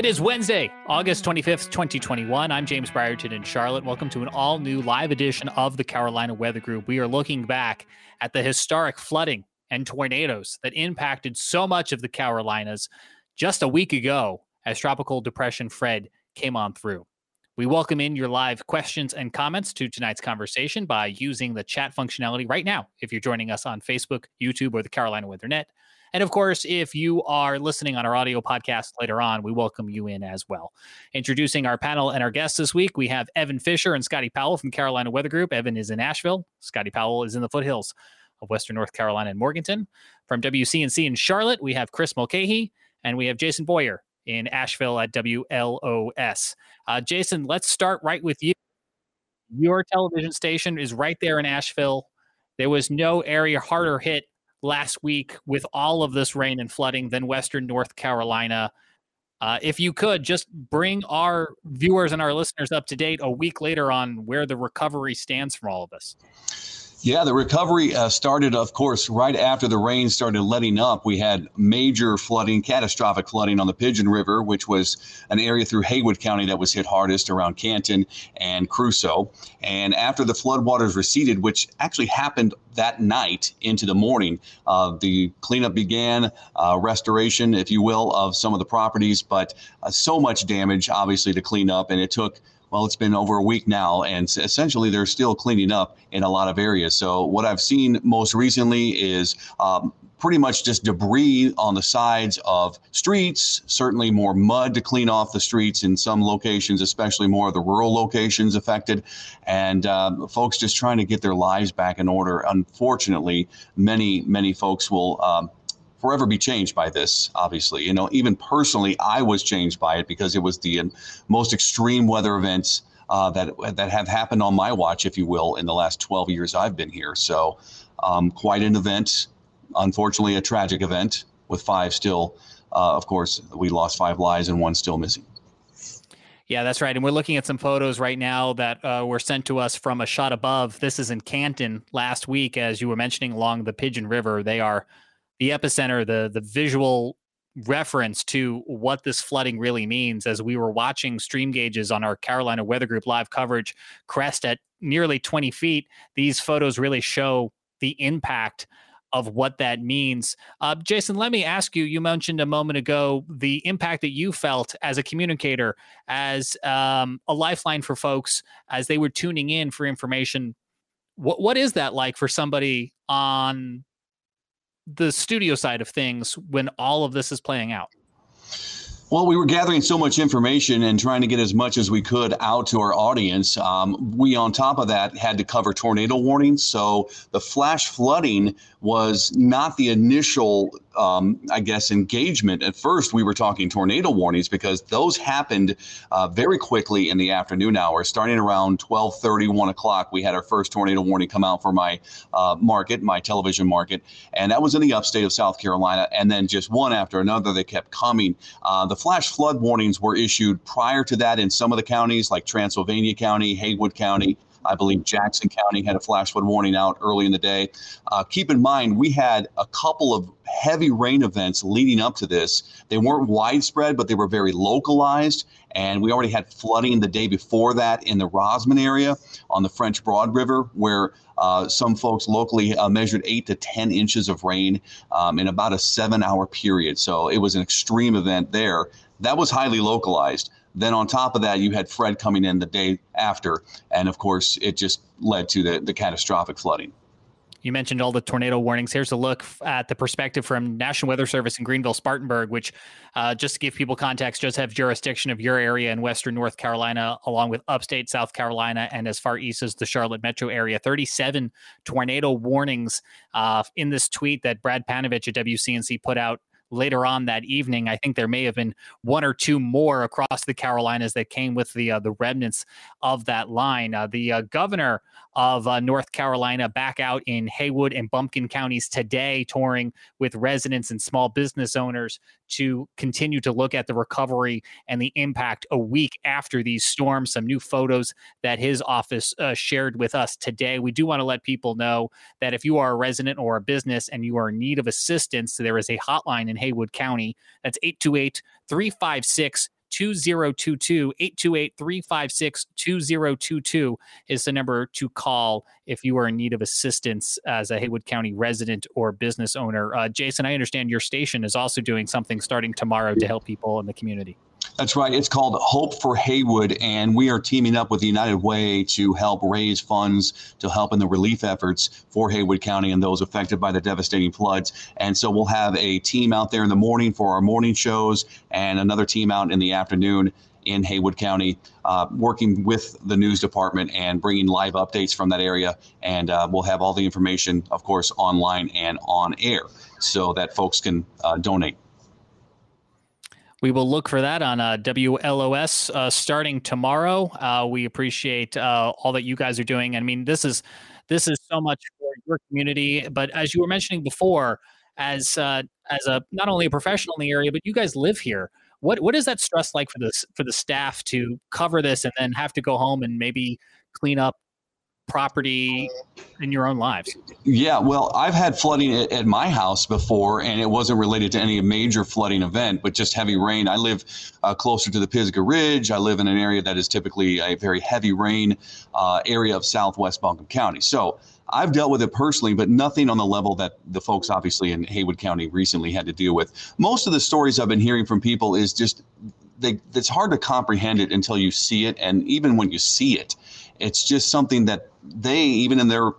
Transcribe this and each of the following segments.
It is Wednesday, August 25th, 2021. I'm James Brierton in Charlotte. Welcome to an all new live edition of the Carolina Weather Group. We are looking back at the historic flooding and tornadoes that impacted so much of the Carolinas just a week ago as Tropical Depression Fred came on through. We welcome in your live questions and comments to tonight's conversation by using the chat functionality right now if you're joining us on Facebook, YouTube, or the Carolina Weather Net. And of course, if you are listening on our audio podcast later on, we welcome you in as well. Introducing our panel and our guests this week, we have Evan Fisher and Scotty Powell from Carolina Weather Group. Evan is in Asheville, Scotty Powell is in the foothills of Western North Carolina and Morganton. From WCNC in Charlotte, we have Chris Mulcahy and we have Jason Boyer in Asheville at WLOS. Uh, Jason, let's start right with you. Your television station is right there in Asheville. There was no area harder hit last week with all of this rain and flooding than Western North Carolina. Uh, if you could just bring our viewers and our listeners up to date a week later on where the recovery stands from all of this. Yeah, the recovery uh, started, of course, right after the rain started letting up. We had major flooding, catastrophic flooding on the Pigeon River, which was an area through Haywood County that was hit hardest around Canton and Cruso. And after the floodwaters receded, which actually happened that night into the morning, uh, the cleanup began, uh, restoration, if you will, of some of the properties, but uh, so much damage, obviously, to clean up. And it took well, it's been over a week now, and essentially they're still cleaning up in a lot of areas. So, what I've seen most recently is um, pretty much just debris on the sides of streets, certainly more mud to clean off the streets in some locations, especially more of the rural locations affected, and um, folks just trying to get their lives back in order. Unfortunately, many, many folks will. Um, forever be changed by this, obviously. You know, even personally, I was changed by it because it was the most extreme weather events uh, that, that have happened on my watch, if you will, in the last 12 years I've been here. So, um, quite an event. Unfortunately, a tragic event with five still. Uh, of course, we lost five lives and one still missing. Yeah, that's right. And we're looking at some photos right now that uh, were sent to us from a shot above. This is in Canton last week, as you were mentioning, along the Pigeon River. They are the epicenter, the the visual reference to what this flooding really means as we were watching stream gauges on our Carolina Weather Group live coverage crest at nearly 20 feet. These photos really show the impact of what that means. Uh, Jason, let me ask you you mentioned a moment ago the impact that you felt as a communicator, as um, a lifeline for folks as they were tuning in for information. What, what is that like for somebody on the studio side of things when all of this is playing out? Well, we were gathering so much information and trying to get as much as we could out to our audience. Um, we, on top of that, had to cover tornado warnings. So the flash flooding was not the initial, um, I guess, engagement. At first, we were talking tornado warnings because those happened uh, very quickly in the afternoon hours. Starting around 12:30, 1 o'clock, we had our first tornado warning come out for my uh, market, my television market, and that was in the upstate of South Carolina. And then just one after another, they kept coming. Uh, the flash flood warnings were issued prior to that in some of the counties, like Transylvania County, Haywood County. I believe Jackson County had a flash flood warning out early in the day. Uh, keep in mind, we had a couple of heavy rain events leading up to this. They weren't widespread, but they were very localized. And we already had flooding the day before that in the Rosman area on the French Broad River, where uh, some folks locally uh, measured eight to 10 inches of rain um, in about a seven hour period. So it was an extreme event there. That was highly localized. Then on top of that, you had Fred coming in the day after, and of course, it just led to the, the catastrophic flooding. You mentioned all the tornado warnings. Here's a look at the perspective from National Weather Service in Greenville, Spartanburg, which, uh, just to give people context, does have jurisdiction of your area in Western North Carolina, along with upstate South Carolina and as far east as the Charlotte metro area. 37 tornado warnings uh, in this tweet that Brad Panovich at WCNC put out later on that evening. I think there may have been one or two more across the Carolinas that came with the uh, the remnants of that line. Uh, the uh, governor of uh, North Carolina back out in Haywood and Buncombe counties today, touring with residents and small business owners to continue to look at the recovery and the impact a week after these storms. Some new photos that his office uh, shared with us today. We do want to let people know that if you are a resident or a business and you are in need of assistance, there is a hotline in Haywood County. That's 828 356 2022. 828 356 2022 is the number to call if you are in need of assistance as a Haywood County resident or business owner. Uh, Jason, I understand your station is also doing something starting tomorrow to help people in the community. That's right. It's called Hope for Haywood, and we are teaming up with the United Way to help raise funds to help in the relief efforts for Haywood County and those affected by the devastating floods. And so we'll have a team out there in the morning for our morning shows and another team out in the afternoon in Haywood County, uh, working with the news department and bringing live updates from that area. And uh, we'll have all the information, of course, online and on air so that folks can uh, donate. We will look for that on uh, WLOS uh, starting tomorrow. Uh, we appreciate uh, all that you guys are doing. I mean, this is this is so much for your community. But as you were mentioning before, as uh, as a not only a professional in the area, but you guys live here. What what is that stress like for this for the staff to cover this and then have to go home and maybe clean up property in your own lives? Yeah, well, I've had flooding at, my house before, and it wasn't related to any major flooding event, but just heavy rain. I live uh, closer to the Pisgah Ridge. I live in an area that is typically a very heavy rain uh, area of southwest Buncombe County. So I've dealt with it personally, but nothing on the level that the folks obviously in Haywood County recently had to deal with. Most of the stories I've been hearing from people is just they, it's hard to comprehend it until you see it, and even when you see it, it's just something that they, even in their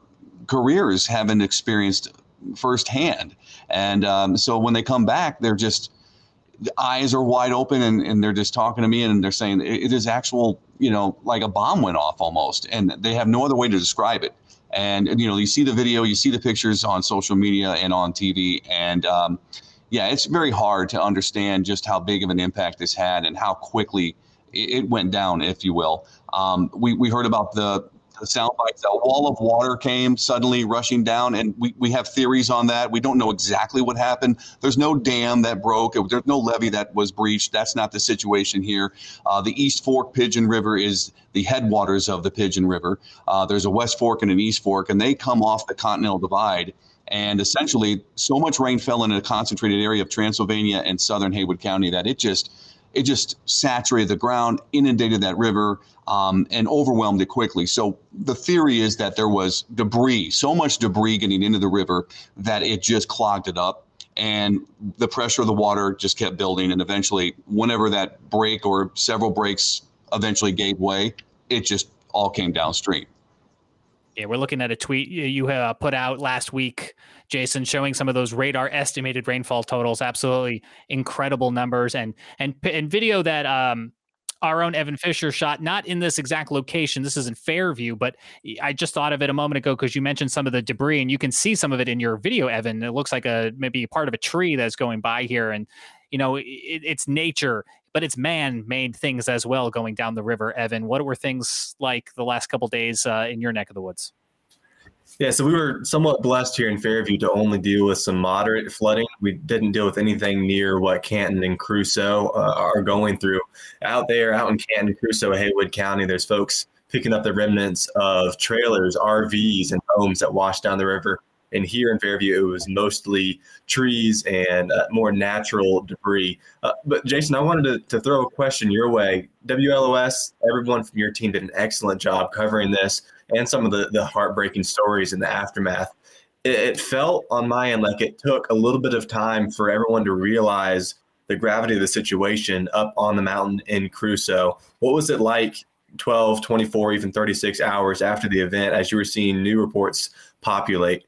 careers, haven't experienced firsthand. And um, so when they come back, they're just the eyes are wide open and, and they're just talking to me and they're saying it, it is actual, you know, like a bomb went off almost, and they have no other way to describe it. And you know, you see the video, you see the pictures on social media and on TV, and um, yeah, it's very hard to understand just how big of an impact this had and how quickly it went down, if you will. Um, we, we heard about the, the sound bites. A wall of water came suddenly rushing down, and we, we have theories on that. We don't know exactly what happened. There's no dam that broke. There's no levee that was breached. That's not the situation here. Uh, the East Fork Pigeon River is the headwaters of the Pigeon River. Uh, there's a West Fork and an East Fork, and they come off the Continental Divide. And essentially, so much rain fell in a concentrated area of Transylvania and southern Haywood County that it just it just saturated the ground, inundated that river, um, and overwhelmed it quickly. So the theory is that there was debris, so much debris getting into the river that it just clogged it up. And the pressure of the water just kept building. And eventually, whenever that break or several breaks eventually gave way, it just all came downstream. Yeah, we're looking at a tweet you uh, put out last week, Jason, showing some of those radar estimated rainfall totals. Absolutely incredible numbers, and and and video that um, our own Evan Fisher shot, not in this exact location. This is in Fairview, but I just thought of it a moment ago because you mentioned some of the debris, and you can see some of it in your video, Evan. It looks like a maybe part of a tree that's going by here, and you know it, it's nature but it's man-made things as well going down the river. Evan, what were things like the last couple days uh, in your neck of the woods? Yeah, so we were somewhat blessed here in Fairview to only deal with some moderate flooding. We didn't deal with anything near what Canton and Cruso uh, are going through. Out there, out in Canton, Cruso, Haywood County, there's folks picking up the remnants of trailers, RVs, and homes that washed down the river. And here in Fairview, it was mostly trees and uh, more natural debris. Uh, but Jason, I wanted to, to throw a question your way. WLOS, everyone from your team did an excellent job covering this and some of the, the heartbreaking stories in the aftermath. It, it felt on my end like it took a little bit of time for everyone to realize the gravity of the situation up on the mountain in Cruso. What was it like 12, 24, even 36 hours after the event as you were seeing new reports populate?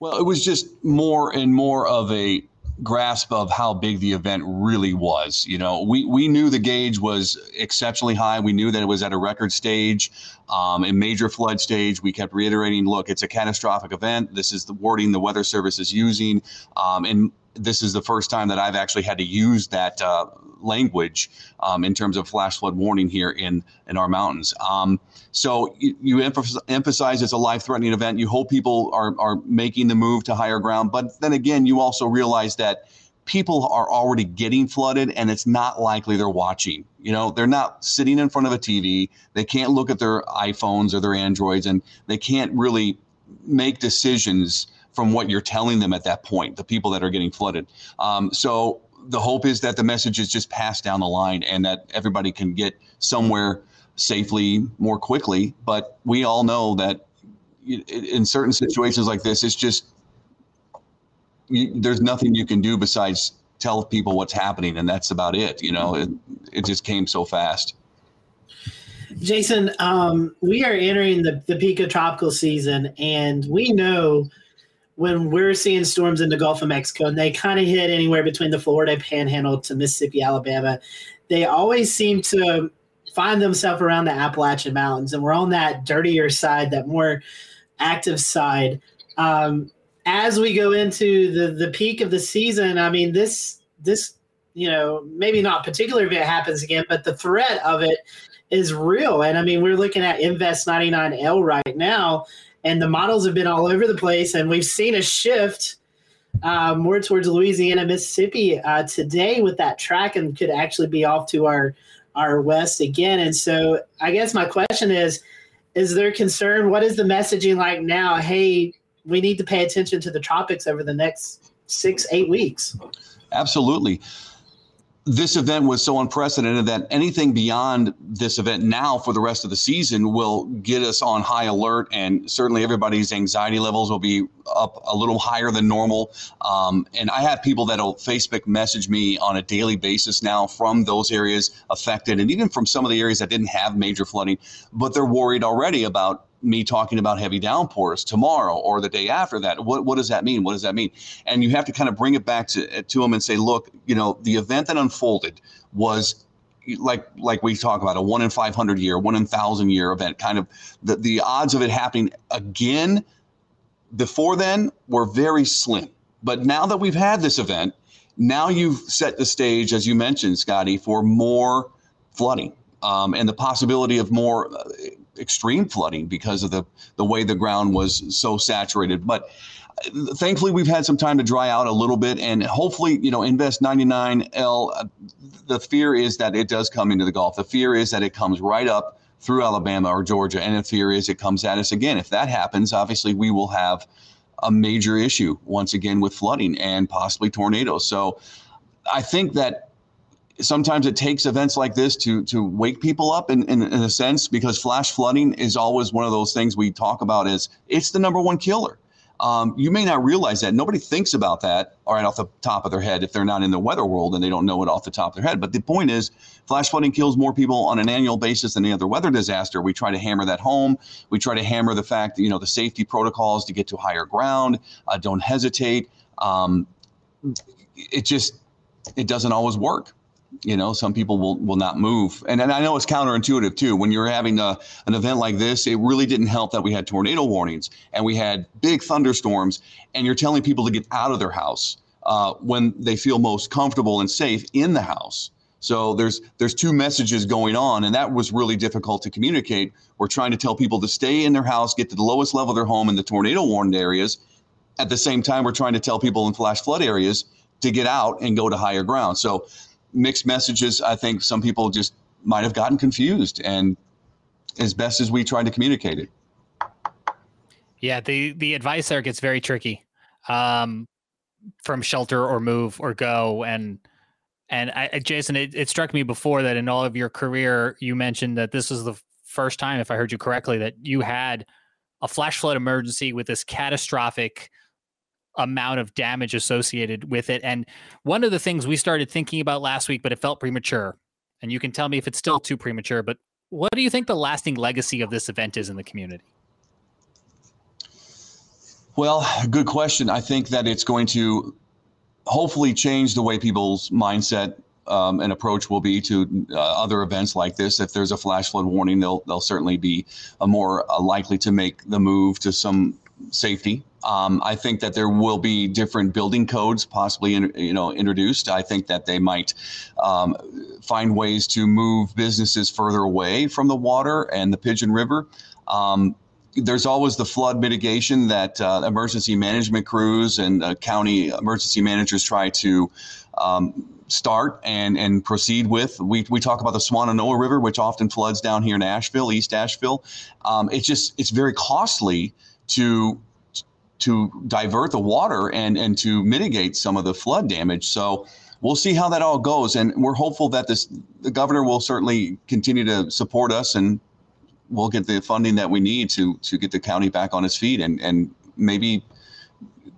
Well, it was just more and more of a grasp of how big the event really was. You know, we, we knew the gauge was exceptionally high. We knew that it was at a record stage, um, a major flood stage. We kept reiterating, look, it's a catastrophic event. This is the wording the Weather Service is using. Um, and this is the first time that I've actually had to use that uh, language um, in terms of flash flood warning here in in our mountains. Um, so you, you emphasize it's a life-threatening event. You hope people are are making the move to higher ground, but then again, you also realize that people are already getting flooded and it's not likely they're watching you know they're not sitting in front of a tv they can't look at their iphones or their androids and they can't really make decisions from what you're telling them at that point, the people that are getting flooded. Um, so the hope is that the message is just passed down the line and that everybody can get somewhere safely more quickly. But we all know that in certain situations like this, it's just you, there's nothing you can do besides tell people what's happening, and that's about it. You know, it, it just came so fast. Jason, um, we are entering the, the peak of tropical season, and we know when we're seeing storms in the Gulf of Mexico, and they kind of hit anywhere between the Florida Panhandle to Mississippi, Alabama, they always seem to find themselves around the Appalachian Mountains, and we're on that dirtier side, that more active side. Um, as we go into the the peak of the season, I mean this this you know maybe not particular if it happens again, but the threat of it is real. And I mean we're looking at Invest 99L right now, and the models have been all over the place, and we've seen a shift. Uh, more towards Louisiana, Mississippi uh, today with that track, and could actually be off to our our west again. And so, I guess my question is: Is there concern? What is the messaging like now? Hey, we need to pay attention to the tropics over the next six, eight weeks. Absolutely. This event was so unprecedented that anything beyond this event now for the rest of the season will get us on high alert, and certainly everybody's anxiety levels will be up a little higher than normal. Um, and I have people that'll Facebook message me on a daily basis now from those areas affected, and even from some of the areas that didn't have major flooding, but they're worried already about me talking about heavy downpours tomorrow or the day after that. What, what does that mean? What does that mean? And you have to kind of bring it back to, to them and say, look, you know, the event that unfolded was like like we talk about a one in 500 year, one in thousand year event. Kind of the, the odds of it happening again before then were very slim. But now that we've had this event, now you've set the stage, as you mentioned, Scotty, for more flooding um, and the possibility of more extreme flooding because of the the way the ground was so saturated. But thankfully, we've had some time to dry out a little bit, and hopefully, you know, Invest 99L. Uh, the fear is that it does come into the Gulf. The fear is that it comes right up through Alabama or Georgia, and the fear is it comes at us again. If that happens, obviously, we will have a major issue once again with flooding and possibly tornadoes. So, I think that sometimes it takes events like this to to wake people up in, in, in, a sense because flash flooding is always one of those things we talk about is it's the number one killer. Um, you may not realize that. Nobody thinks about that right off the top of their head if they're not in the weather world and they don't know it off the top of their head. But the point is flash flooding kills more people on an annual basis than any other weather disaster. We try to hammer that home. We try to hammer the fact that you know the safety protocols to get to higher ground uh, don't hesitate. Um, it just it doesn't always work you know some people will will not move. And, and i know it's counterintuitive too. When you're having a, an event like this it really didn't help that we had tornado warnings and we had big thunderstorms and you're telling people to get out of their house uh, when they feel most comfortable and safe in the house. So there's there's two messages going on and that was really difficult to communicate. We're trying to tell people to stay in their house get to the lowest level of their home in the tornado warned areas. At the same time we're trying to tell people in flash flood areas to get out and go to higher ground. So mixed messages. I think some people just might have gotten confused, and as best as we tried to communicate it. Yeah, the the advice there gets very tricky. Um, from shelter or move or go and and I, Jason, it, it struck me before that in all of your career, you mentioned that this was the first time, if I heard you correctly, that you had a flash flood emergency with this catastrophic amount of damage associated with it. And one of the things we started thinking about last week, but it felt premature, and you can tell me if it's still too premature, but what do you think the lasting legacy of this event is in the community? Well, good question. I think that it's going to hopefully change the way people's mindset um, and approach will be to uh, other events like this. If there's a flash flood warning, they'll they'll certainly be uh, more uh, likely to make the move to some safety. Um, I think that there will be different building codes possibly, in, you know, introduced. I think that they might um, find ways to move businesses further away from the water and the Pigeon River. Um, there's always the flood mitigation that uh, emergency management crews and uh, county emergency managers try to um, start and and proceed with. We, we talk about the Swannanoa River, which often floods down here in Asheville, East Asheville. Um, it's just it's very costly to to divert the water and and to mitigate some of the flood damage. So we'll see how that all goes. And we're hopeful that this the governor will certainly continue to support us and we'll get the funding that we need to to get the county back on its feet and and maybe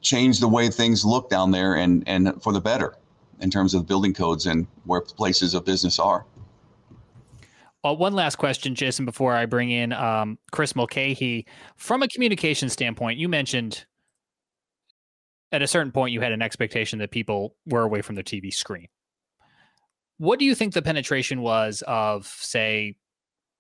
change the way things look down there and and for the better in terms of building codes and where places of business are. Uh, one last question, Jason, before I bring in um, Chris Mulcahy. From a communication standpoint, you mentioned at a certain point you had an expectation that people were away from their TV screen. What do you think the penetration was of, say,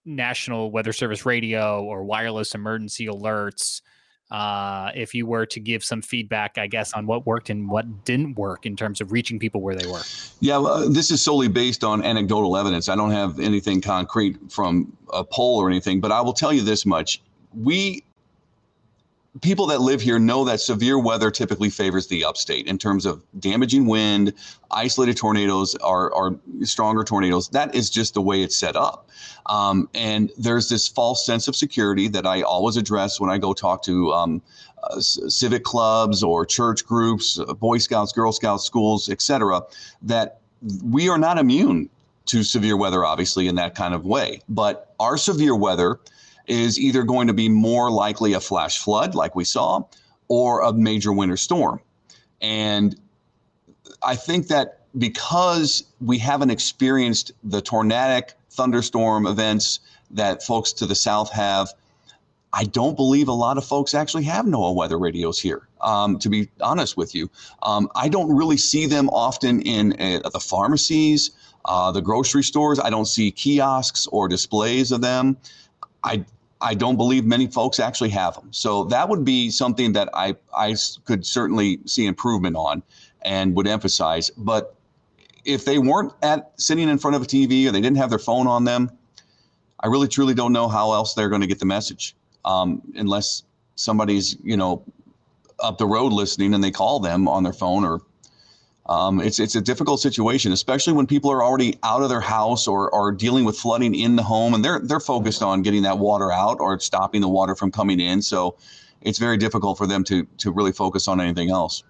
National Weather Service radio or wireless emergency alerts? Uh, if you were to give some feedback, I guess, on what worked and what didn't work in terms of reaching people where they were. Yeah, well, this is solely based on anecdotal evidence. I don't have anything concrete from a poll or anything, but I will tell you this much. We people that live here know that severe weather typically favors the upstate in terms of damaging wind, isolated tornadoes are, are stronger tornadoes. That is just the way it's set up. Um, and there's this false sense of security that I always address when I go talk to um, uh, civic clubs or church groups, uh, Boy Scouts, Girl Scouts, schools, etc. That we are not immune to severe weather, obviously, in that kind of way. But our severe weather is either going to be more likely a flash flood, like we saw, or a major winter storm. And I think that because we haven't experienced the tornadic thunderstorm events that folks to the south have, I don't believe a lot of folks actually have NOAA weather radios here. Um, to be honest with you, um, I don't really see them often in uh, the pharmacies, uh, the grocery stores. I don't see kiosks or displays of them. I I don't believe many folks actually have them. So that would be something that I, I could certainly see improvement on and would emphasize. But if they weren't at sitting in front of a TV or they didn't have their phone on them, I really truly don't know how else they're going to get the message um, unless somebody's you know up the road listening and they call them on their phone or um, it's it's a difficult situation, especially when people are already out of their house or are dealing with flooding in the home, and they're they're focused on getting that water out or stopping the water from coming in. So it's very difficult for them to to really focus on anything else.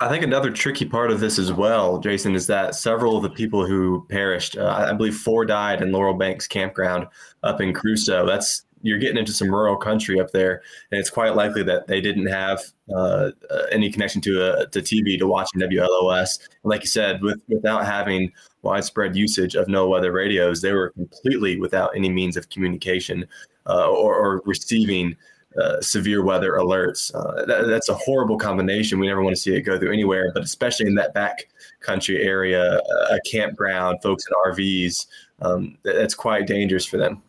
I think another tricky part of this as well, Jason, is that several of the people who perished, uh, I believe four died in Laurel Banks Campground up in Cruso. That's you're getting into some rural country up there, and it's quite likely that they didn't have uh, uh any connection to a to TV to watching WLOS. And like you said, with without having widespread usage of NOAA weather radios, they were completely without any means of communication uh, or, or, receiving. Uh, severe weather alerts. Uh, that, that's a horrible combination. We never want to see it go through anywhere, but especially in that back country area, a campground, folks in RVs, um, that's quite dangerous for them.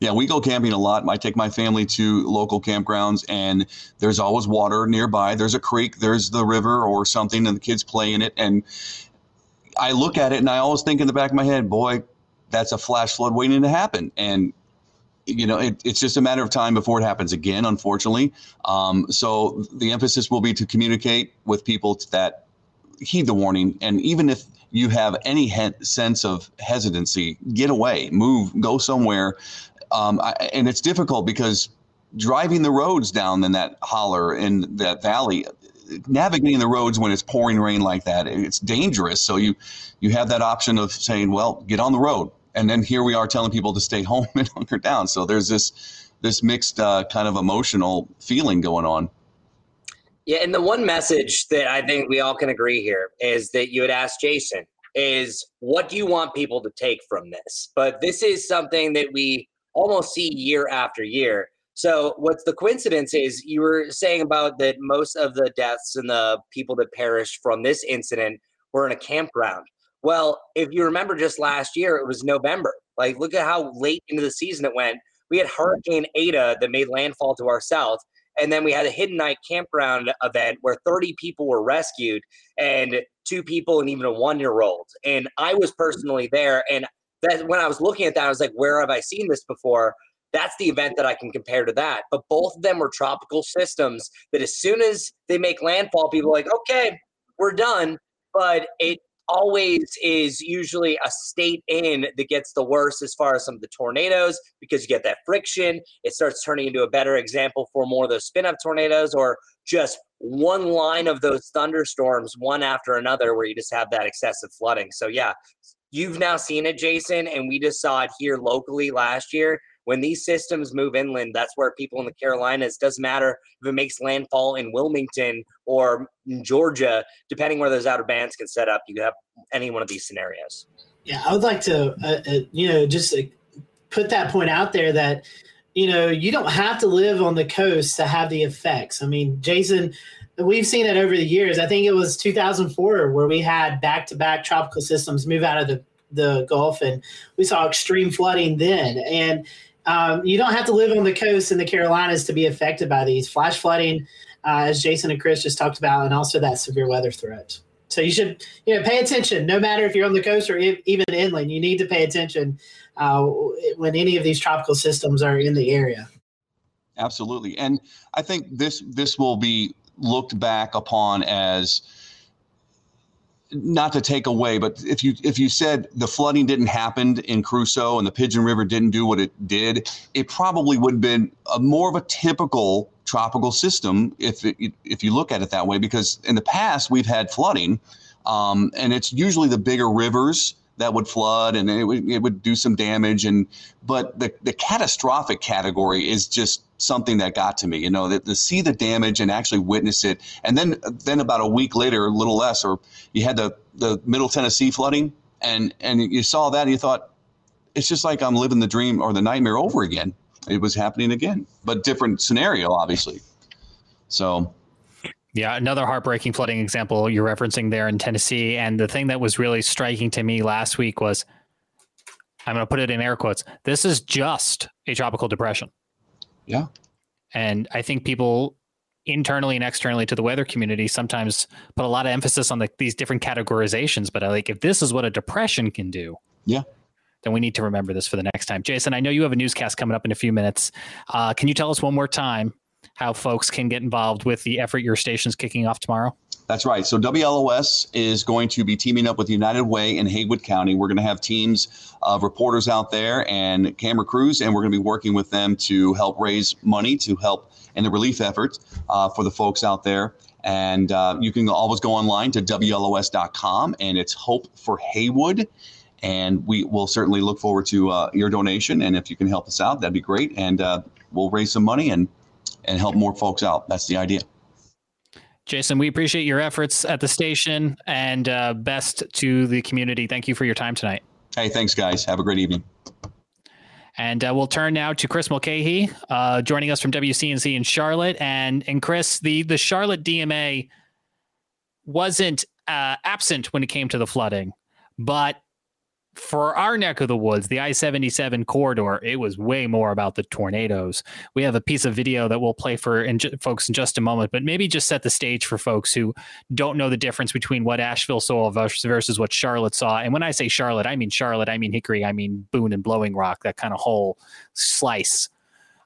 Yeah, we go camping a lot. I take my family to local campgrounds, and there's always water nearby. There's a creek, there's the river or something, and the kids play in it. And I look at it, and I always think in the back of my head, boy, that's a flash flood waiting to happen. And you know, it, it's just a matter of time before it happens again, unfortunately. Um, so the emphasis will be to communicate with people that heed the warning. And even if you have any he- sense of hesitancy, get away, move, go somewhere um, I, and it's difficult because driving the roads down in that holler in that valley, navigating the roads when it's pouring rain like that, it's dangerous. So you you have that option of saying, well, get on the road, and then here we are telling people to stay home and hunker down. So there's this this mixed uh, kind of emotional feeling going on. Yeah, and the one message that I think we all can agree here is that you had asked Jason is what do you want people to take from this? But this is something that we almost see year after year. So what's the coincidence is you were saying about that most of the deaths and the people that perished from this incident were in a campground. Well, if you remember just last year, it was November. Like look at how late into the season it went. We had Hurricane Eta that made landfall to our south. And then we had a Hiddenite campground event where 30 people were rescued and two people and even a one year old. And I was personally there. And that when I was looking at that, I was like, where have I seen this before? That's the event that I can compare to that. But both of them were tropical systems that as soon as they make landfall, people are like, okay, we're done. But it always is usually a state in that gets the worst as far as some of the tornadoes because you get that friction. It starts turning into a better example for more of those spin up tornadoes or just one line of those thunderstorms, one after another, where you just have that excessive flooding. So, yeah, you've now seen it, Jason, and we just saw it here locally last year. When these systems move inland, that's where people in the Carolinas doesn't matter if it makes landfall in Wilmington or in Georgia, depending where those outer bands can set up. You have any one of these scenarios. Yeah, I would like to, uh, uh, you know, just uh, put that point out there that you know, you don't have to live on the coast to have the effects. I mean, Jason, we've seen it over the years. I think it was 2004 where we had back to back tropical systems move out of the, the Gulf and we saw extreme flooding then. And um, you don't have to live on the coast in the Carolinas to be affected by these flash flooding, uh, as Jason and Chris just talked about, and also that severe weather threat. So you should, you know, pay attention. No matter if you're on the coast or even inland, you need to pay attention uh, when any of these tropical systems are in the area. Absolutely, and I think this this will be looked back upon as not to take away, but if you if you said the flooding didn't happen in Cruso and the Pigeon River didn't do what it did, it probably would have been a, more of a typical tropical system if it, if you look at it that way. Because in the past we've had flooding, um, and it's usually the bigger rivers that would flood and it would, it would do some damage and but the, the catastrophic category is just something that got to me you know that to see the damage and actually witness it and then then about a week later a little less or you had the the middle tennessee flooding and and you saw that and you thought it's just like i'm living the dream or the nightmare over again it was happening again but different scenario obviously so yeah, another heartbreaking flooding example you're referencing there in Tennessee. And the thing that was really striking to me last week was I'm going to put it in air quotes this is just a tropical depression. Yeah. And I think people internally and externally to the weather community sometimes put a lot of emphasis on the, these different categorizations. But I like if this is what a depression can do. Yeah. Then we need to remember this for the next time. Jason, I know you have a newscast coming up in a few minutes. Uh, can you tell us one more time how folks can get involved with the effort your station's kicking off tomorrow? That's right. So WLOS is going to be teaming up with United Way in Haywood County. We're going to have teams of reporters out there and camera crews, and we're going to be working with them to help raise money to help in the relief efforts uh, for the folks out there. And uh, you can always go online to WLOS.com, and it's Hope for Haywood. And we will certainly look forward to uh, your donation. And if you can help us out, that'd be great. And uh, we'll raise some money and and help more folks out. That's the idea. Jason, we appreciate your efforts at the station and uh, best to the community. Thank you for your time tonight. Hey, thanks, guys. Have a great evening. And uh, we'll turn now to Chris Mulcahy, uh, joining us from WCNC in Charlotte. And and Chris, the the Charlotte DMA wasn't uh, absent when it came to the flooding, but for our neck of the woods, the I 77 corridor, it was way more about the tornadoes. We have a piece of video that we'll play for in folks in just a moment, but maybe just set the stage for folks who don't know the difference between what Asheville saw versus, versus what Charlotte saw. And when I say Charlotte, I mean Charlotte, I mean Hickory, I mean Boone and Blowing Rock, that kind of whole slice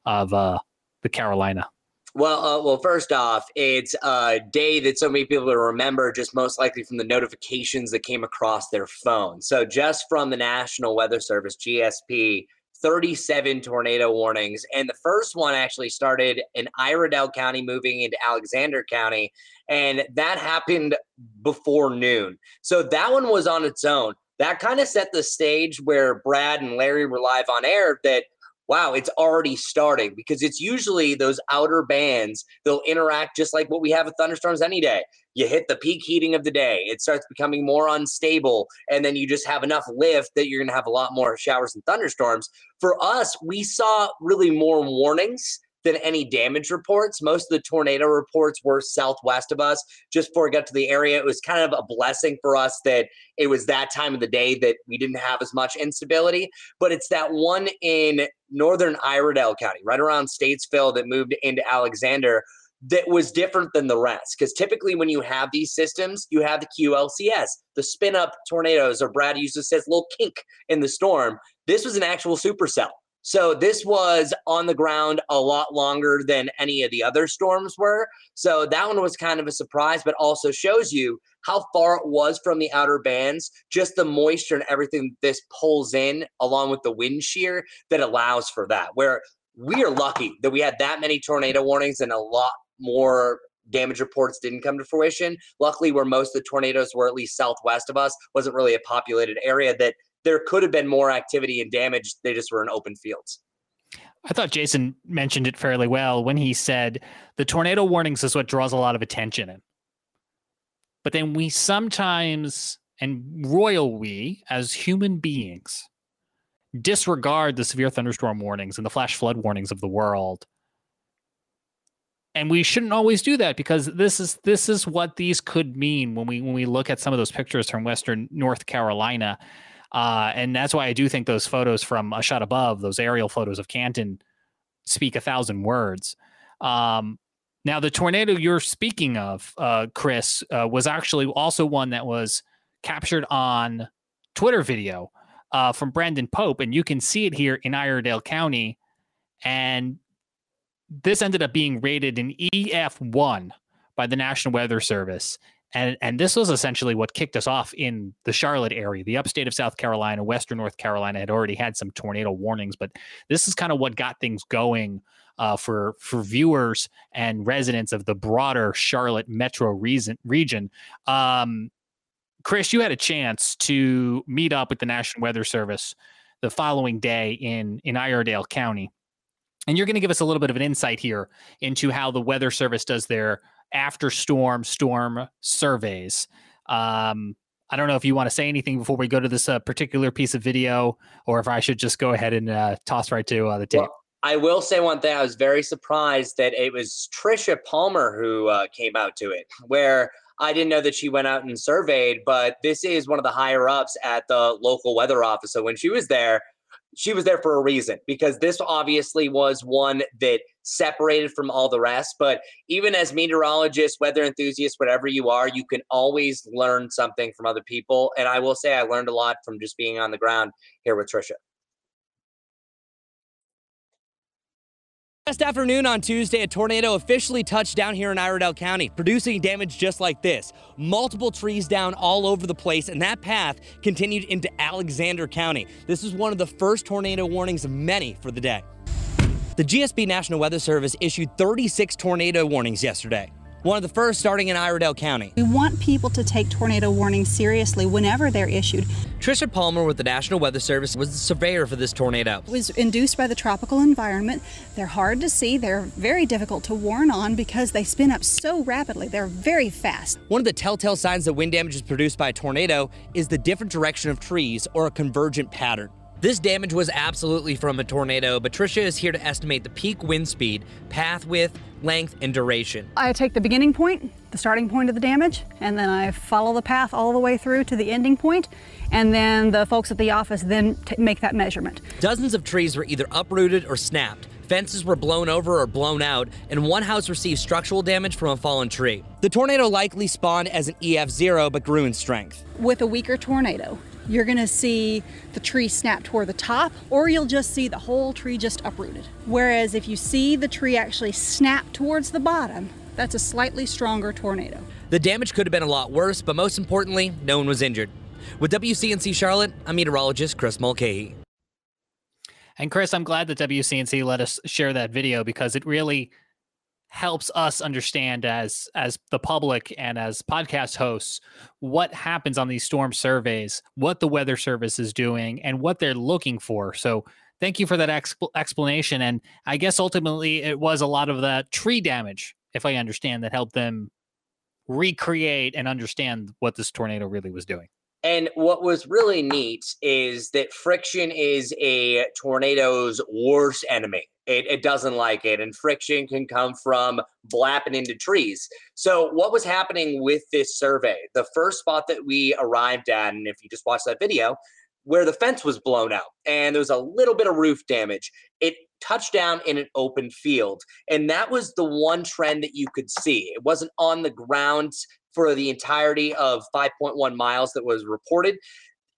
of uh, the Carolina. Well, uh, well, first off, it's a day that so many people will remember, just most likely from the notifications that came across their phone. So, just from the National Weather Service (GSP), 37 tornado warnings, and the first one actually started in Iredell County, moving into Alexander County, and that happened before noon. So that one was on its own. That kind of set the stage where Brad and Larry were live on air that wow, it's already starting because it's usually those outer bands. They'll interact just like what we have with thunderstorms any day. You hit the peak heating of the day, it starts becoming more unstable, and then you just have enough lift that you're going to have a lot more showers and thunderstorms. For us, we saw really more warnings than any damage reports. Most of the tornado reports were southwest of us. Just before we got to the area, it was kind of a blessing for us that it was that time of the day that we didn't have as much instability. But it's that one in northern Iredell County, right around Statesville, that moved into Alexander that was different than the rest. Because typically, when you have these systems, you have the QLCS, the spin up tornadoes, or Brad uses says little kink in the storm. This was an actual supercell. So this was on the ground a lot longer than any of the other storms were. So that one was kind of a surprise, but also shows you how far it was from the outer bands, just the moisture and everything this pulls in along with the wind shear that allows for that. Where we are lucky that we had that many tornado warnings and a lot more damage reports didn't come to fruition. Luckily, where most of the tornadoes were, at least southwest of us, wasn't really a populated area that there could have been more activity and damage. They just were in open fields. I thought Jason mentioned it fairly well when he said the tornado warnings is what draws a lot of attention in. But then we sometimes, and royal we as human beings, disregard the severe thunderstorm warnings and the flash flood warnings of the world. And we shouldn't always do that because this is this is what these could mean when we when we look at some of those pictures from western North Carolina. Uh, and that's why I do think those photos from a shot above, those aerial photos of Canton, speak a thousand words. Um, now, the tornado you're speaking of, uh, Chris, uh, was actually also one that was captured on Twitter video uh, from Brandon Pope, and you can see it here in Iredell County. And this ended up being rated an EF1 by the National Weather Service. And, and this was essentially what kicked us off in the Charlotte area. The upstate of South Carolina, Western North Carolina had already had some tornado warnings, but this is kind of what got things going uh, for for viewers and residents of the broader Charlotte metro reason, region. Um, Chris, you had a chance to meet up with the National Weather Service the following day in in Iredell County, and you're going to give us a little bit of an insight here into how the Weather Service does their after storm storm surveys. Um, I don't know if you want to say anything before we go to this uh, particular piece of video, or if I should just go ahead and uh, toss right to uh, the tape. Well, I will say one thing. I was very surprised that it was Trisha Palmer who uh, came out to it, where I didn't know that she went out and surveyed, but this is one of the higher ups at the local weather office. So when she was there, she was there for a reason because this obviously was one that separated from all the rest. But even as meteorologists, weather enthusiasts, whatever you are, you can always learn something from other people. And I will say I learned a lot from just being on the ground here with Trisha. Last afternoon on Tuesday, a tornado officially touched down here in Iredell County, producing damage just like this. Multiple trees down all over the place, and that path continued into Alexander County. This is one of the first tornado warnings of many for the day. The GSP National Weather Service issued 36 tornado warnings yesterday one of the first starting in Iredell County. We want people to take tornado warnings seriously whenever they're issued. Trisha Palmer with the National Weather Service was the surveyor for this tornado. It was induced by the tropical environment. They're hard to see. They're very difficult to warn on because they spin up so rapidly. They're very fast. One of the telltale signs that wind damage is produced by a tornado is the different direction of trees or a convergent pattern. This damage was absolutely from a tornado, but Tricia is here to estimate the peak wind speed, path width, length, and duration. I take the beginning point, the starting point of the damage, and then I follow the path all the way through to the ending point, and then the folks at the office then make that measurement. Dozens of trees were either uprooted or snapped. Fences were blown over or blown out, and one house received structural damage from a fallen tree. The tornado likely spawned as an EF0 but grew in strength. With a weaker tornado, you're going to see the tree snap toward the top, or you'll just see the whole tree just uprooted. Whereas if you see the tree actually snap towards the bottom, that's a slightly stronger tornado. The damage could have been a lot worse, but most importantly, no one was injured. With WCNC Charlotte, I'm meteorologist Chris Mulcahy. And Chris, I'm glad that WCNC let us share that video because it really helps us understand as as the public and as podcast hosts what happens on these storm surveys what the weather service is doing and what they're looking for. So thank you for that exp- explanation. And i guess ultimately it was a lot of the tree damage if i understand that helped them recreate and understand what this tornado really was doing. And what was really neat is that friction is a tornado's worst enemy. It, it, doesn't like it, and friction can come from blapping into trees. So, what was happening with this survey? The first spot that we arrived at, and if you just watch that video, where the fence was blown out and there was a little bit of roof damage, it touched down in an open field. And that was the one trend that you could see. It wasn't on the ground for the entirety of 5.1 miles that was reported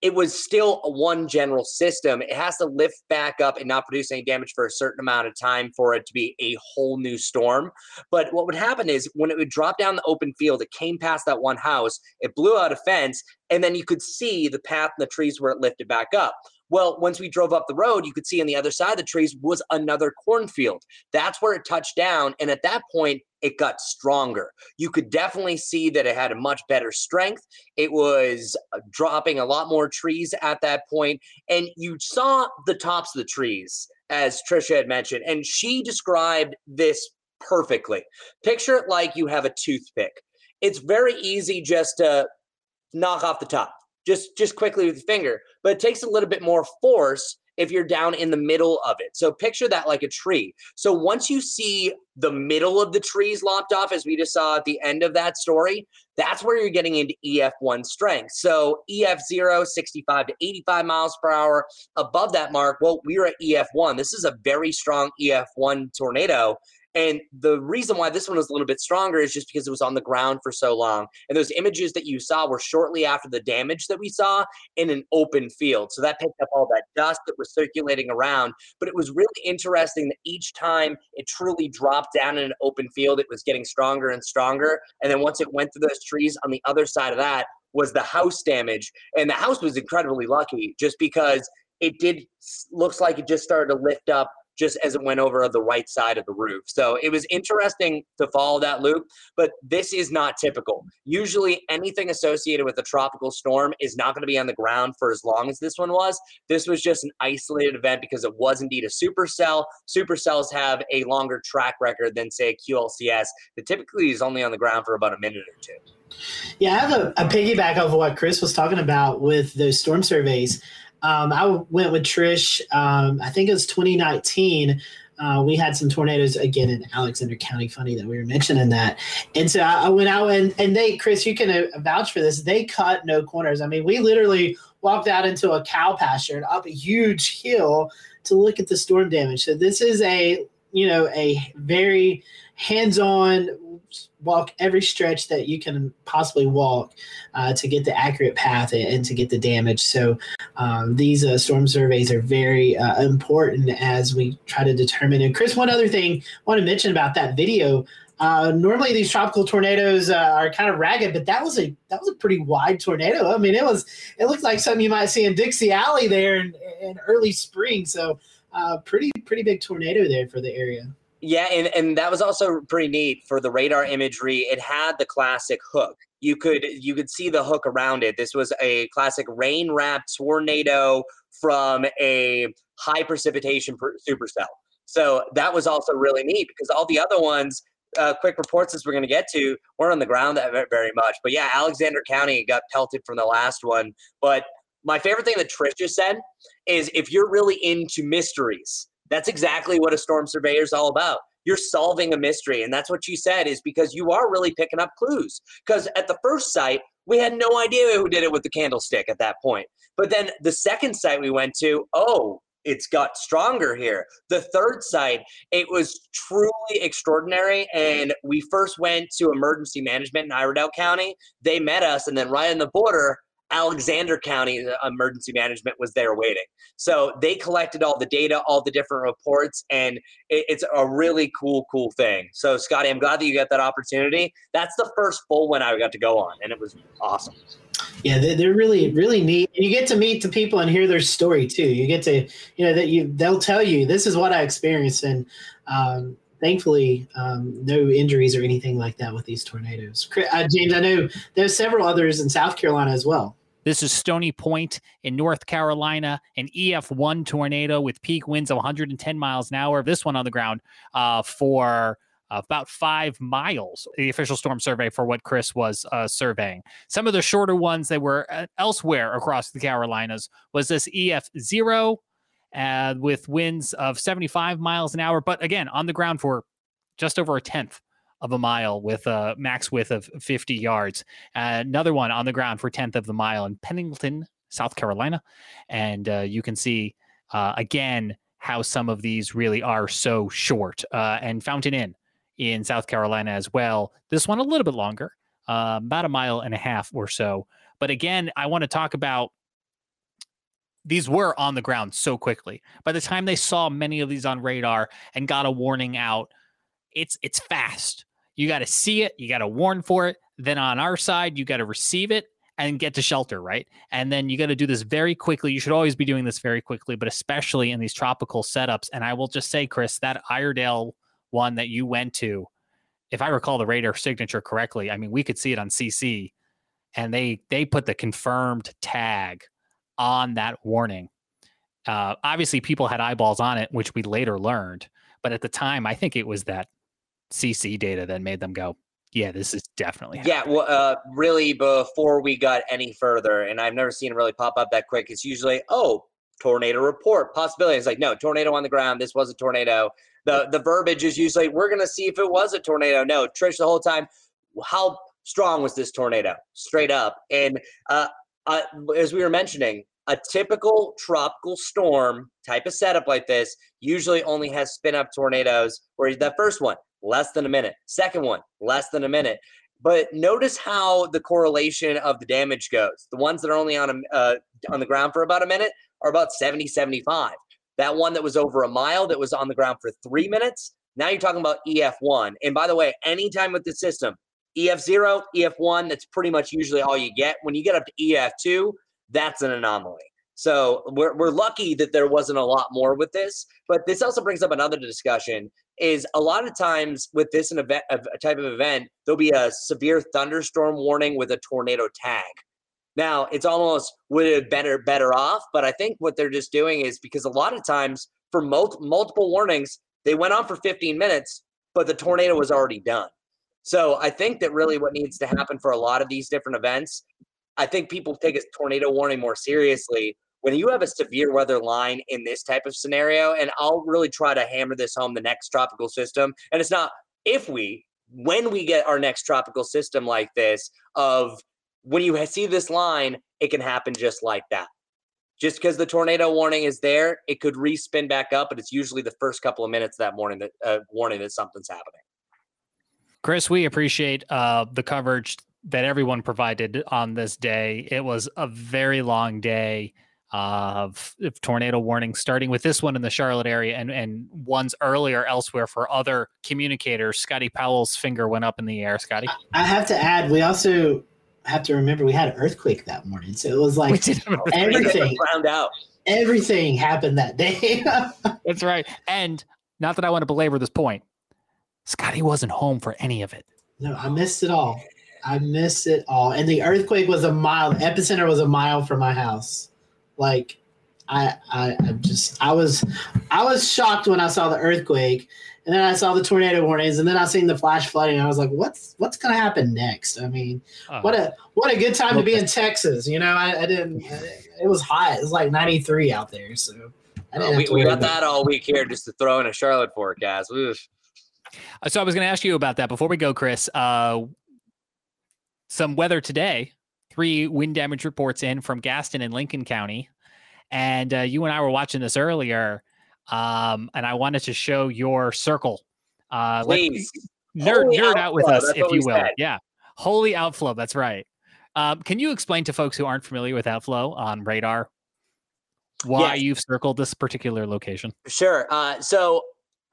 it was still one general system. It has to lift back up and not produce any damage for a certain amount of time for it to be a whole new storm. But what would happen is when it would drop down the open field, it came past that one house, it blew out a fence, and then you could see the path and the trees where it lifted back up. Well, once we drove up the road, you could see on the other side of the trees was another cornfield. That's where it touched down. And at that point, it got stronger. You could definitely see that it had a much better strength. It was uh, dropping a lot more trees at that point, and you saw the tops of the trees, as Trisha had mentioned, and she described this perfectly. Picture it like you have a toothpick. It's very easy just to knock off the top, just just quickly with your finger, but it takes a little bit more force if you're down in the middle of it. So picture that like a tree. So once you see the middle of the trees lopped off, as we just saw at the end of that story, that's where you're getting into EF1 strength. So EF0, 65 to 85 miles per hour. Above that mark, well, we are at EF1. This is a very strong EF1 tornado. And the reason why this one was a little bit stronger is just because it was on the ground for so long. And those images that you saw were shortly after the damage that we saw in an open field. So that picked up all that dust that was circulating around. But it was really interesting that each time it truly dropped down in an open field, it was getting stronger and stronger. And then once it went through those trees on the other side of that, was the house damage. And the house was incredibly lucky just because it did looks like it just started to lift up just as it went over the right side of the roof. So it was interesting to follow that loop, but this is not typical. Usually, anything associated with a tropical storm is not going to be on the ground for as long as this one was. This was just an isolated event because it was indeed a supercell. Supercells have a longer track record than, say, a QLCS that typically is only on the ground for about a minute or two. Yeah, I have a, a piggyback of what Chris was talking about with those storm surveys. Um, I went with Trish. Um, I think it was 2019. Uh, we had some tornadoes again in Alexander County. Funny that we were mentioning that. And so I, I went out and, and they, Chris, you can uh, vouch for this. They cut no corners. I mean, we literally walked out into a cow pasture and up a huge hill to look at the storm damage. So this is a, you know, a very hands-on walk every stretch that you can possibly walk uh, to get the accurate path and, to get the damage. So um, these uh, storm surveys are very uh, important as we try to determine. And Chris, one other thing I want to mention about that video. Uh, normally these tropical tornadoes uh, are kind of ragged, but that was a that was a pretty wide tornado. I mean, it was it looked like something you might see in Dixie Alley there in, in early spring. So uh, pretty pretty big tornado there for the area. Yeah, and, and that was also pretty neat for the radar imagery. It had the classic hook. You could you could see the hook around it. This was a classic rain wrapped tornado from a high precipitation supercell. So that was also really neat because all the other ones, uh, quick reports as we're going to get to, weren't on the ground that very much. But yeah, Alexander County got pelted from the last one. But my favorite thing that Trish just said is if you're really into mysteries, that's exactly what a storm surveyor is all about. You're solving a mystery. And that's what she said is because you are really picking up clues. Because at the first site, we had no idea who did it with the candlestick at that point. But then the second site we went to, oh, it's got stronger here. The third site, it was truly extraordinary. And we first went to emergency management in Iredell County. They met us, and then right on the border, Alexander County uh, Emergency Management was there waiting. So they collected all the data, all the different reports, and it, it's a really cool, cool thing. So, Scotty, I'm glad that you got that opportunity. That's the first full one I got to go on, and it was awesome. Yeah, they're really, really neat. And you get to meet the people and hear their story too. You get to, you know, that you they'll tell you this is what I experienced, and um, thankfully, um, no injuries or anything like that with these tornadoes. Uh, James, I know there's several others in South Carolina as well. This is Stony Point in North Carolina, an EF1 tornado with peak winds of 110 miles an hour. This one on the ground uh, for about five miles, the official storm survey for what Chris was uh, surveying. Some of the shorter ones that were uh, elsewhere across the Carolinas was this EF0 uh, with winds of 75 miles an hour, but again, on the ground for just over a tenth of a mile with a max width of 50 yards. Uh, another one on the ground for 10th of the mile in Pennington, South Carolina. And uh, you can see uh, again how some of these really are so short. Uh, and Fountain Inn in South Carolina as well. This one a little bit longer, uh, about a mile and a half or so. But again, I want to talk about these were on the ground so quickly. By the time they saw many of these on radar and got a warning out, it's it's fast. You got to see it, you got to warn for it. Then on our side, you got to receive it and get to shelter, right? And then you got to do this very quickly. You should always be doing this very quickly, but especially in these tropical setups. And I will just say, Chris, that Iredell one that you went to, if I recall the radar signature correctly, I mean, we could see it on CC, and they they put the confirmed tag on that warning. Uh, obviously, people had eyeballs on it, which we later learned. But at the time, I think it was that CC data that made them go, yeah, this is definitely. Yeah, well, uh, really, before we got any further, and I've never seen it really pop up that quick. It's usually, oh, tornado report possibility. It's like, no, tornado on the ground. This was a tornado. The the verbiage is usually, we're gonna see if it was a tornado. No, Trish, the whole time, how strong was this tornado? Straight up, and uh, uh, as we were mentioning, a typical tropical storm type of setup like this usually only has spin up tornadoes. Where the first one, less than a minute. Second one, less than a minute. But notice how the correlation of the damage goes. The ones that are only on a, uh, on the ground for about a minute are about 70, 75. That one that was over a mile that was on the ground for three minutes, now you're talking about EF1. And by the way, anytime with the system, EF0, EF1, that's pretty much usually all you get. When you get up to EF2, that's an anomaly. So we're, we're lucky that there wasn't a lot more with this. But this also brings up another discussion is a lot of times with this an event a type of event there'll be a severe thunderstorm warning with a tornado tag now it's almost would have better better off but i think what they're just doing is because a lot of times for mul- multiple warnings they went on for 15 minutes but the tornado was already done so i think that really what needs to happen for a lot of these different events i think people take a tornado warning more seriously when you have a severe weather line in this type of scenario, and I'll really try to hammer this home the next tropical system, and it's not if we, when we get our next tropical system like this, of when you see this line, it can happen just like that. Just because the tornado warning is there, it could respin back up, but it's usually the first couple of minutes that morning that uh, warning that something's happening. Chris, we appreciate uh, the coverage that everyone provided on this day. It was a very long day of, of tornado warnings, starting with this one in the Charlotte area and, and ones earlier elsewhere for other communicators. Scotty Powell's finger went up in the air. Scotty? I have to add, we also have to remember we had an earthquake that morning. So it was like everything ground out. Everything happened that day. That's right. And not that I want to belabor this point, Scotty wasn't home for any of it. No, I missed it all. I missed it all. And the earthquake was a mile, epicenter was a mile from my house. Like I, I, I just I was I was shocked when I saw the earthquake, and then I saw the tornado warnings, and then I seen the flash flooding. I was like, what's what's gonna happen next? I mean, uh, what a what a good time to be in Texas. You know, I, I didn't. It was hot. It was like 93 out there, so. we, we got that all week here just to throw in a Charlotte forecast. Oof. So I was going to ask you about that before we go, Chris. Uh, some weather today three wind damage reports in from Gaston and Lincoln County. And uh, you and I were watching this earlier, um, and I wanted to show your circle. Uh, Please. Nerd, nerd out with us, if you will. Said. Yeah. Holy outflow. That's right. Um, can you explain to folks who aren't familiar with outflow on radar why yes. you've circled this particular location? Sure. Uh, so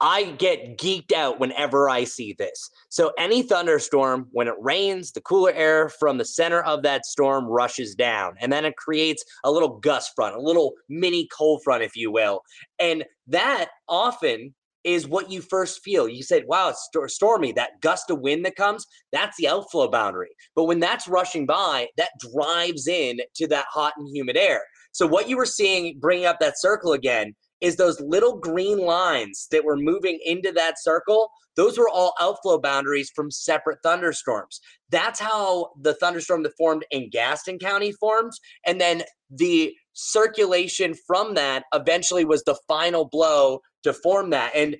I get geeked out whenever I see this. So, any thunderstorm, when it rains, the cooler air from the center of that storm rushes down, and then it creates a little gust front, a little mini cold front, if you will. And that often is what you first feel. You said, wow, it's st- stormy. That gust of wind that comes, that's the outflow boundary. But when that's rushing by, that drives in to that hot and humid air. So, what you were seeing bringing up that circle again is those little green lines that were moving into that circle. Those were all outflow boundaries from separate thunderstorms. That's how the thunderstorm that formed in Gaston County formed. And then the circulation from that eventually was the final blow to form that. And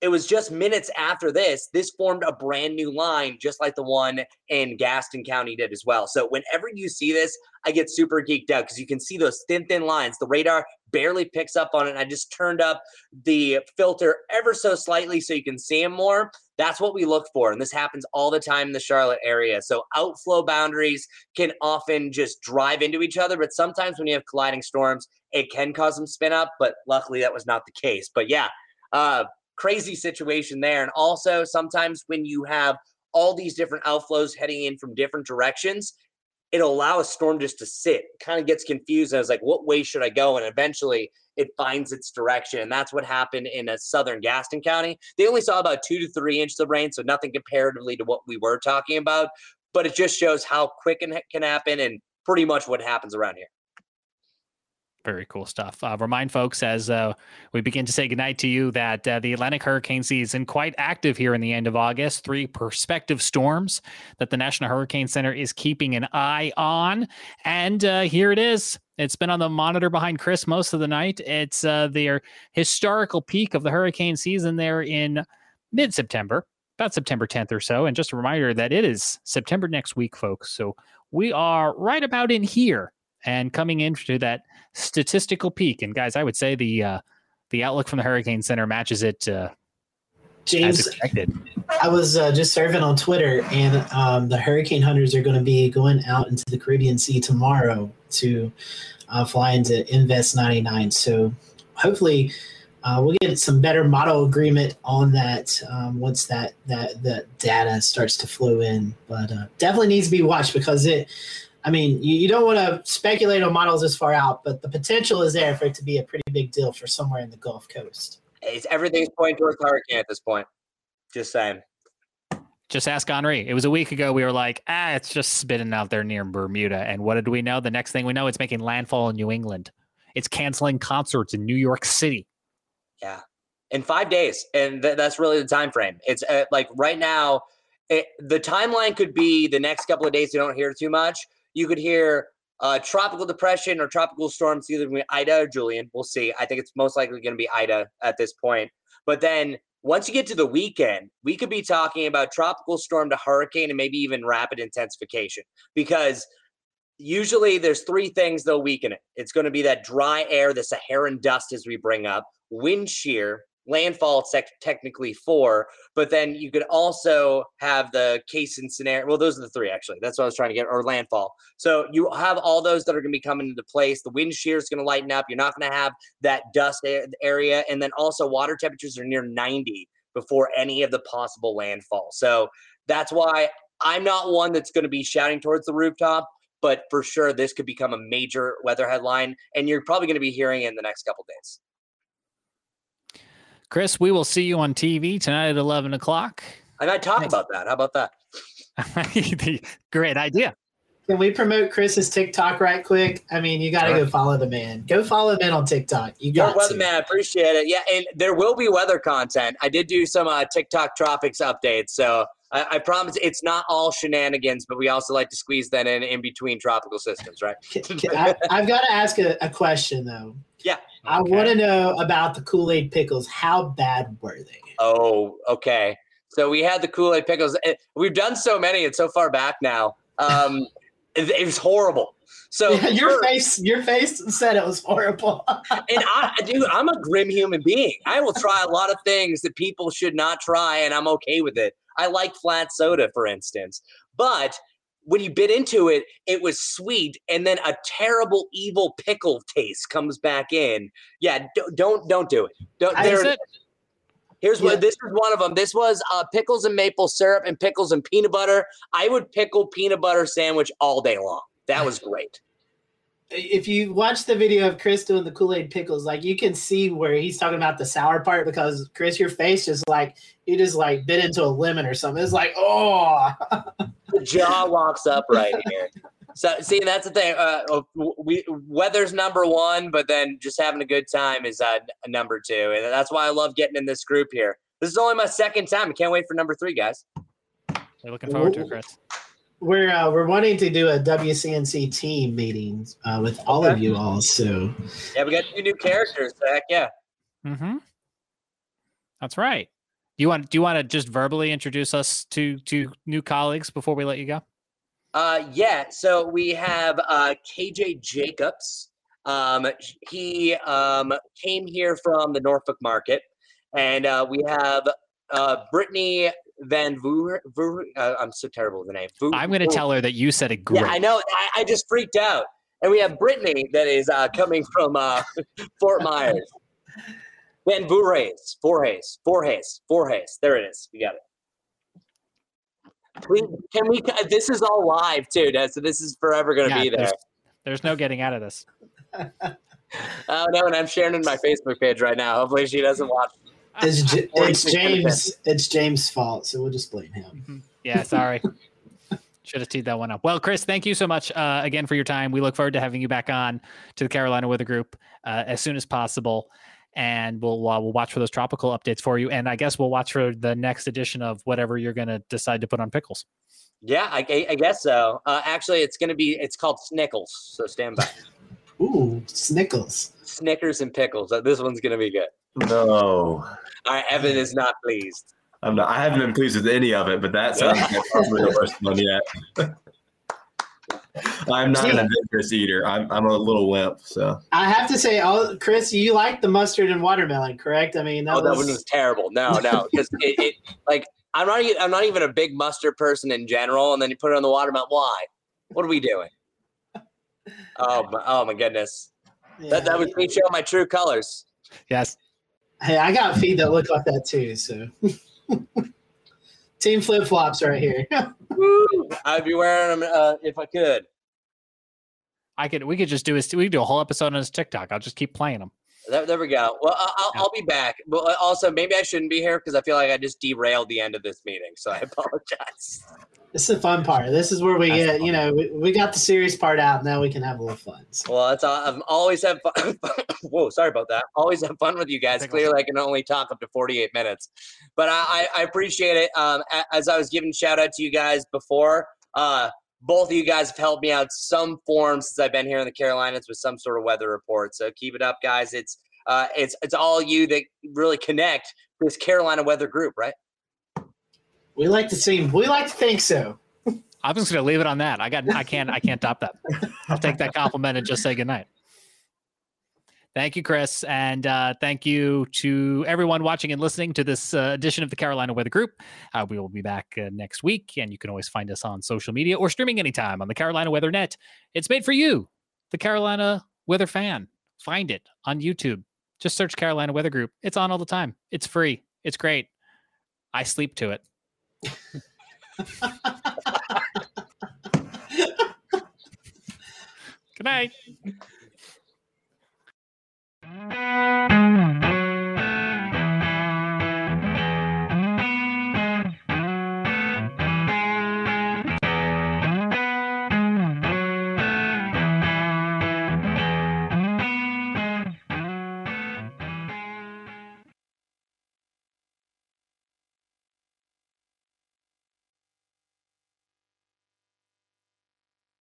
it was just minutes after this, this formed a brand new line, just like the one in Gaston County did as well. So whenever you see this, I get super geeked out because you can see those thin, thin lines. The radar barely picks up on it. I just turned up the filter ever so slightly so you can see them more. That's what we look for. And this happens all the time in the Charlotte area. So outflow boundaries can often just drive into each other. But sometimes when you have colliding storms, it can cause them spin up. But luckily, that was not the case. But yeah, uh, crazy situation there. And also, sometimes when you have all these different outflows heading in from different directions, it'll allow a storm just to sit. Kind of gets confused. And I was like, what way should I go? And eventually it finds its direction. And that's what happened in a uh, southern Gaston County. They only saw about two to three inches of rain, so nothing comparatively to what we were talking about. But it just shows how quick it can happen and pretty much what happens around here. Very cool stuff. Uh, remind folks as uh, we begin to say goodnight to you that uh, the Atlantic hurricane season quite active here in the end of August. Three prospective storms that the National Hurricane Center is keeping an eye on, and uh, here it is. It's been on the monitor behind Chris most of the night. It's uh, their historical peak of the hurricane season there in mid-September, about September 10th or so. And just a reminder that it is September next week, folks. So we are right about in here and coming into that statistical peak. And guys, I would say the uh, the outlook from the Hurricane Center matches it. Uh, James, I was uh, just surfing on Twitter, and um, the hurricane hunters are going to be going out into the Caribbean Sea tomorrow to uh, fly into Invest 99. So hopefully, uh, we'll get some better model agreement on that um, once that that that data starts to flow in. But uh, definitely needs to be watched because it I mean, you, you don't want to speculate on models this far out, but the potential is there for it to be a pretty big deal for somewhere in the Gulf Coast. It's everything's pointing towards hurricane at this point. Just saying. Just ask Henri. It was a week ago. We were like, ah, it's just spitting out there near Bermuda. And what did we know? The next thing we know, it's making landfall in New England. It's canceling concerts in New York City. Yeah, in five days, and th- that's really the time frame. It's uh, like right now. It, the timeline could be the next couple of days. You don't hear too much you could hear uh, tropical depression or tropical storms, either going Ida or Julian. We'll see. I think it's most likely going to be Ida at this point. But then once you get to the weekend, we could be talking about tropical storm to hurricane and maybe even rapid intensification because usually there's three things that'll weaken it. It's going to be that dry air, the Saharan dust as we bring up, wind shear, landfall technically four but then you could also have the case and scenario well those are the three actually. That's what i was trying to get or landfall. So you have all those that are going to be coming into place. The wind shear is going to lighten up. You're not going to have that dust area. And then also water temperatures are near 90 before any of the possible landfall. So that's why i'm not one that's going to be shouting towards the rooftop but for sure this could become a major weather headline and you're probably going to be hearing it in the next couple days Chris, we will see you on TV tonight at 11 o'clock. I might talk about that. How about that? Great idea. Can we promote Chris's TikTok right quick? I mean, you got to sure. go follow the man. Go follow the man on TikTok. You got weather man. I appreciate it. Yeah, and there will be weather content. I did do some uh, TikTok tropics updates, so I, I, promise it's not all shenanigans, but we also like to squeeze that in in between tropical systems, right? I, have got to ask a, a question though. Yeah. I want to know about the Kool Aid pickles. How bad were they? Oh, okay. So we had the Kool Aid pickles. Eh, we've done so many. It's so far back now. Um, it, it, was horrible. So yeah, your face, your face said it was horrible. and I, dude, I'm a grim human being. I will try a lot of things that people should not try, and I'm okay with it. I like flat soda, for instance, but when you bit into it, it was sweet, and then a terrible, evil pickle taste comes back in. Yeah, don't don't, don't do it. Don't. There, it. Here's yeah. what this is one of them. This was uh, pickles and maple syrup and pickles and peanut butter. I would pickle peanut butter sandwich all day long. That was great if you watch the video of Chris doing the Kool Aid pickles, like you can see where he's talking about the sour part because Chris, your face is like you just like bit into a lemon or something. It's like oh, the jaw walks up right here. So see, that's the thing. Uh, we weather's number one, but then just having a good time is uh, number two, and that's why I love getting in this group here. This is only my second time. I can't wait for number three, guys. We're looking forward to it, Chris we're uh, we're wanting to do a WCNC team meeting uh, with all okay. of you all. So yeah, we got two new characters. Heck yeah. Mm-hmm. That's right. Do you want do you want to just verbally introduce us to to new colleagues before we let you go? Uh, yeah. So we have uh, KJ Jacobs. Um, he um, came here from the Norfolk market, and uh, we have uh, Brittany Van Vu. uh, I'm so terrible with the name. Vu- I'm going to tell her that you said it great. Yeah, I know. I, I just freaked out. And we have Brittany that is uh, coming from uh, Fort Myers. Van Voorhees, Voorhees, Voorhees, Voorhees. There it is. We got it. Please, can we? This is all live too, so this is forever going to Yeah, be there. there's, there's no getting out of this. Oh no, and I'm sharing it in my Facebook page right now. Hopefully, she doesn't watch. It's, J- Or it's you can James. It's James' fault, so we'll just blame him. Yeah, sorry. Should have teed that one up. Well, Chris, thank you so much uh, again for your time. We look forward to having you back on to the Carolina Weather Group uh, as soon as possible, and we'll uh, we'll watch for those tropical updates for you. And I guess we'll watch for the next edition of whatever you're going to decide to put on pickles. Yeah, I, I- I guess so. Uh, actually, it's going to be. It's called Snickles, so stand by. Ooh, Snickles. Snickers and pickles. Uh, This one's going to be good. No, All right, Evan is not pleased. I'm not. I haven't been pleased with any of it, but that sounds like probably the worst one yet. I'm not an adventurous eater. I'm I'm a little wimp. So I have to say, oh, Chris, you like the mustard and watermelon, correct? I mean, that oh, that was, one was terrible. No, no, because it, it like I'm not. I'm not even a big mustard person in general, and then you put it on the watermelon. Why? What are we doing? Oh, my, oh my goodness! yeah. That that was me showing my true colors. Yes. Hey, I got feet that look like that too. So, team flip flops right here. I'd be wearing them uh, if I could. I could. We could just do a. We could do a whole episode on his TikTok. I'll just keep playing them. There, there we go. Well, I- I'll, I'll be back. But uh, also, maybe I shouldn't be here because I feel like I just derailed the end of this meeting. So I apologize. This is the fun part. This is where we That's get, you know, we, we got the serious part out. Now we can have a little fun. So, Well, that's all. I've always had fun. Whoa, sorry about that. Always have fun with you guys. Pickles. Clearly, I can only talk up to 48 minutes, but I, I, I appreciate it. Um, as I was giving shout out to you guys before, uh, both of you guys have helped me out some form since I've been here in the Carolinas with some sort of weather report. So keep it up, guys. It's uh, it's it's all you that really connect this Carolina weather group, right? We like to seem, we like to think so. I'm just going to leave it on that. I got. I can't. I can't top that. I'll take that compliment and just say goodnight. Thank you, Chris, and uh, thank you to everyone watching and listening to this uh, edition of the Carolina Weather Group. Uh, we will be back uh, next week, and you can always find us on social media or streaming anytime on the Carolina Weather Net. It's made for you, the Carolina Weather fan. Find it on YouTube. Just search Carolina Weather Group. It's on all the time. It's free. It's great. I sleep to it. Good night.